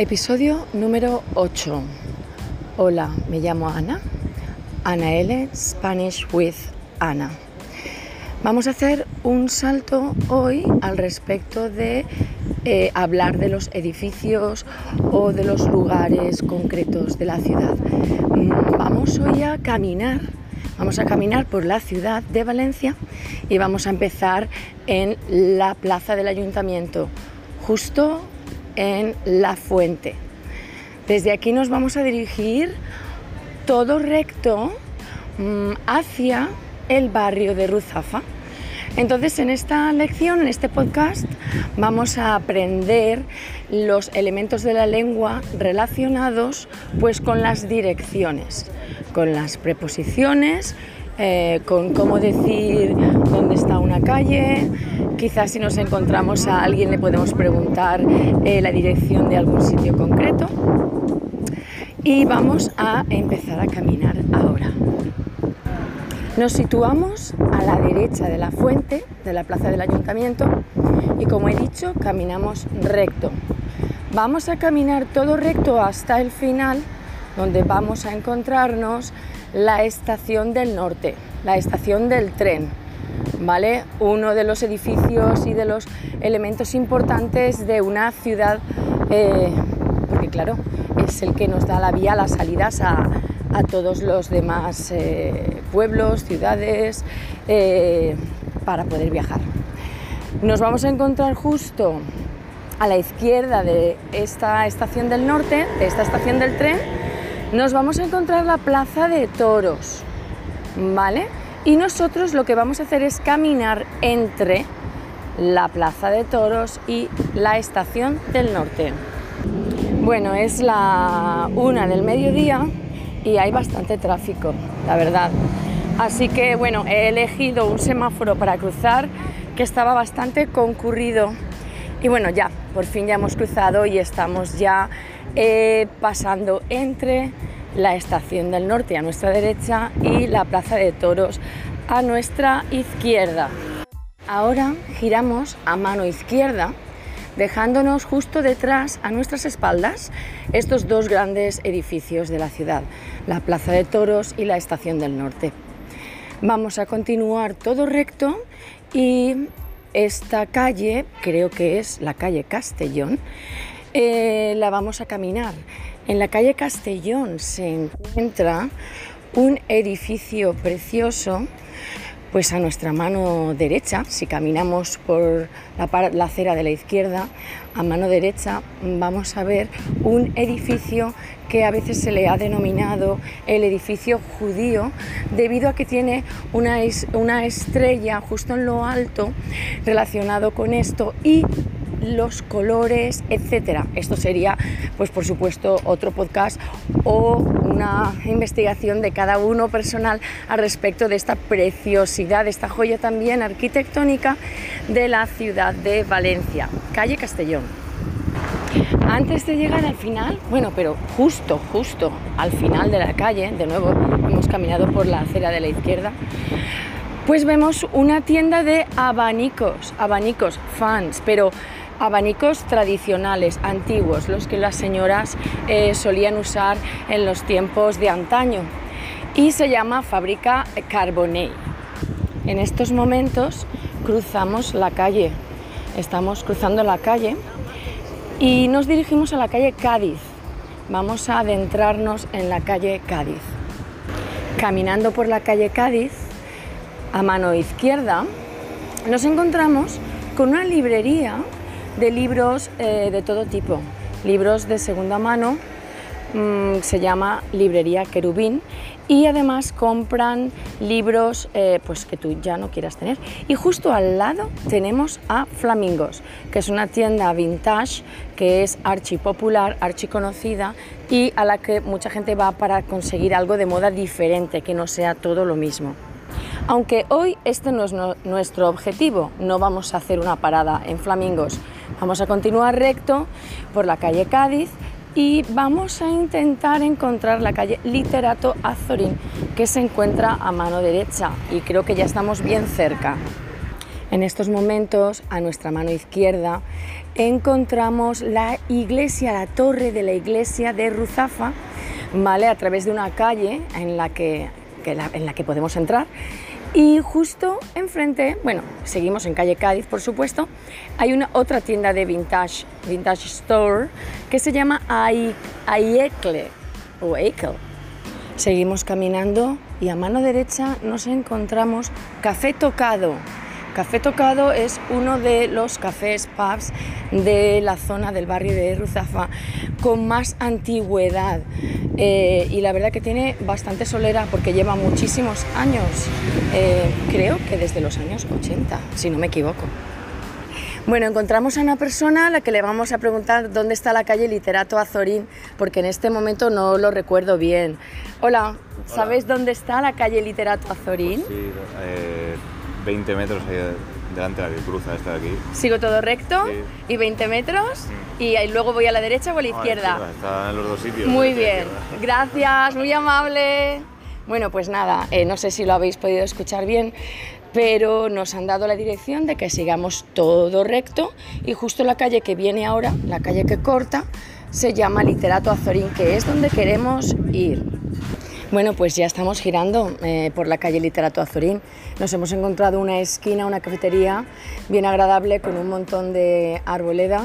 Episodio número 8. Hola, me llamo Ana. Ana L. Spanish with Ana. Vamos a hacer un salto hoy al respecto de eh, hablar de los edificios o de los lugares concretos de la ciudad. Mm, vamos hoy a caminar, vamos a caminar por la ciudad de Valencia y vamos a empezar en la plaza del ayuntamiento, justo en la fuente. Desde aquí nos vamos a dirigir todo recto mm, hacia el barrio de Ruzafa. Entonces, en esta lección, en este podcast, vamos a aprender los elementos de la lengua relacionados pues, con las direcciones, con las preposiciones, eh, con cómo decir dónde está una calle. Quizás si nos encontramos a alguien le podemos preguntar eh, la dirección de algún sitio concreto. Y vamos a empezar a caminar ahora. Nos situamos a la derecha de la fuente de la plaza del ayuntamiento y como he dicho, caminamos recto. Vamos a caminar todo recto hasta el final, donde vamos a encontrarnos la estación del norte, la estación del tren. ¿Vale? Uno de los edificios y de los elementos importantes de una ciudad, eh, porque claro, es el que nos da la vía, las salidas a, a todos los demás eh, pueblos, ciudades, eh, para poder viajar. Nos vamos a encontrar justo a la izquierda de esta estación del norte, de esta estación del tren, nos vamos a encontrar la plaza de toros, ¿vale? Y nosotros lo que vamos a hacer es caminar entre la plaza de toros y la estación del norte. Bueno, es la una del mediodía y hay bastante tráfico, la verdad. Así que bueno, he elegido un semáforo para cruzar que estaba bastante concurrido. Y bueno, ya, por fin ya hemos cruzado y estamos ya eh, pasando entre la estación del norte a nuestra derecha y la plaza de toros a nuestra izquierda. Ahora giramos a mano izquierda dejándonos justo detrás, a nuestras espaldas, estos dos grandes edificios de la ciudad, la Plaza de Toros y la Estación del Norte. Vamos a continuar todo recto y esta calle, creo que es la calle Castellón, eh, la vamos a caminar. En la calle Castellón se encuentra un edificio precioso pues a nuestra mano derecha, si caminamos por la, acera de la izquierda, a mano derecha vamos a ver un edificio que a veces se le ha denominado el edificio judío debido a que tiene una, una estrella justo en lo alto relacionado con esto y los colores, etcétera. Esto sería, pues por supuesto, otro podcast o una investigación de cada uno personal al respecto de esta preciosidad, esta joya también arquitectónica de la ciudad de Valencia, calle Castellón. Antes de llegar al final, bueno, pero justo, justo al final de la calle, de nuevo hemos caminado por la acera de la izquierda, pues vemos una tienda de abanicos, abanicos, fans, pero abanicos tradicionales, antiguos, los que las señoras eh, solían usar en los tiempos de antaño. Y se llama Fábrica Carbonell. En estos momentos cruzamos la calle, estamos cruzando la calle y nos dirigimos a la calle Cádiz. Vamos a adentrarnos en la calle Cádiz. Caminando por la calle Cádiz, a mano izquierda, nos encontramos con una librería de libros eh, de todo tipo, libros de segunda mano, mm, se llama Librería Querubín y además compran libros eh, pues que tú ya no quieras tener. Y justo al lado tenemos a Flamingos, que es una tienda vintage que es archi popular, archi conocida y a la que mucha gente va para conseguir algo de moda diferente, que no sea todo lo mismo. Aunque hoy este no es nuestro objetivo, no vamos a hacer una parada en Flamingos, vamos a continuar recto por la calle Cádiz y vamos a intentar encontrar la calle Literato Azorín, que se encuentra a mano derecha y creo que ya estamos bien cerca. En estos momentos, a nuestra mano izquierda, encontramos la iglesia, la torre de la iglesia de Ruzafa, ¿vale? A través de una calle en la que, en la que podemos entrar. Y justo enfrente, bueno, seguimos en calle Cádiz, por supuesto, hay una otra tienda de vintage, vintage store, que se llama Aiecle o Eikel. Seguimos caminando y a mano derecha nos encontramos Café Tocado. Café Tocado es uno de los cafés pubs de la zona del barrio de Ruzafa con más antigüedad eh, y la verdad que tiene bastante solera porque lleva muchísimos años, eh, creo que desde los años 80, si no me equivoco. Bueno, encontramos a una persona a la que le vamos a preguntar dónde está la calle Literato Azorín, porque en este momento no lo recuerdo bien. Hola, ¿sabes dónde está la calle Literato Azorín? Sí, eh, 20 metros ahí delante de la que cruza esta de aquí. Sigo todo recto y 20 metros mm. y luego voy a la derecha o a la izquierda. está en los dos sitios. Muy bien, gracias, muy amable. Bueno, pues nada, eh, no sé si lo habéis podido escuchar bien, pero nos han dado la dirección de que sigamos todo recto y justo la calle que viene ahora, la calle que corta, se llama Literato Azorín, que es donde queremos ir. Bueno, pues ya estamos girando eh, por la calle Literato Azorín. Nos hemos encontrado una esquina, una cafetería bien agradable con un montón de arboleda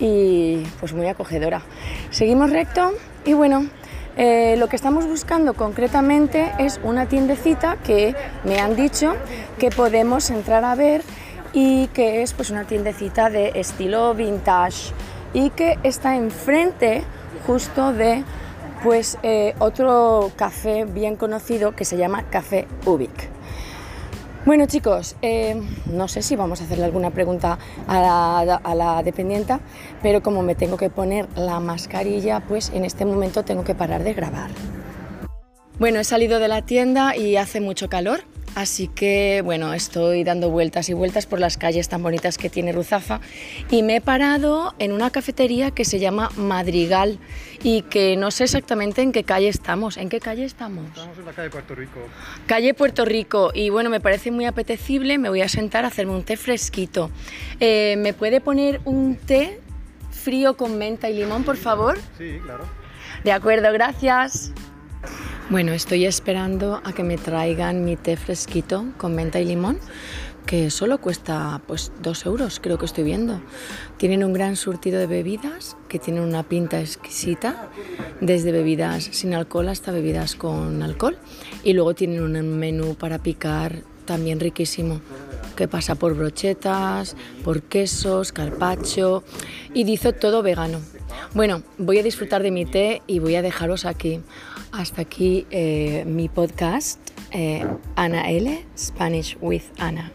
y pues muy acogedora. Seguimos recto y bueno, eh, lo que estamos buscando concretamente es una tiendecita que me han dicho que podemos entrar a ver y que es pues una tiendecita de estilo vintage y que está enfrente justo de pues eh, otro café bien conocido que se llama Café Ubik. Bueno chicos, eh, no sé si vamos a hacerle alguna pregunta a la, a la, dependienta, pero como me tengo que poner la mascarilla, pues en este momento tengo que parar de grabar. Bueno, he salido de la tienda y hace mucho calor, Así que bueno, estoy dando vueltas y vueltas por las calles tan bonitas que tiene Ruzafa y me he parado en una cafetería que se llama Madrigal y que no sé exactamente en qué calle estamos. ¿En qué calle estamos? Estamos en la calle Puerto Rico. Calle Puerto Rico y bueno, me parece muy apetecible, me voy a sentar a hacerme un té fresquito. Eh, ¿Me puede poner un té frío con menta y limón, por favor? Sí, claro. De acuerdo, gracias. Bueno, estoy esperando a que me traigan mi té fresquito con menta y limón, que solo cuesta pues dos euros, creo que estoy viendo. Tienen un gran surtido de bebidas que tienen una pinta exquisita, desde bebidas sin alcohol hasta bebidas con alcohol. Y luego tienen un menú para picar también riquísimo, que pasa por brochetas, por quesos, carpaccio y dice todo vegano. Bueno, voy a disfrutar de mi té y voy a dejaros aquí. Hasta aquí eh, mi podcast, eh, Ana L, Spanish with Ana.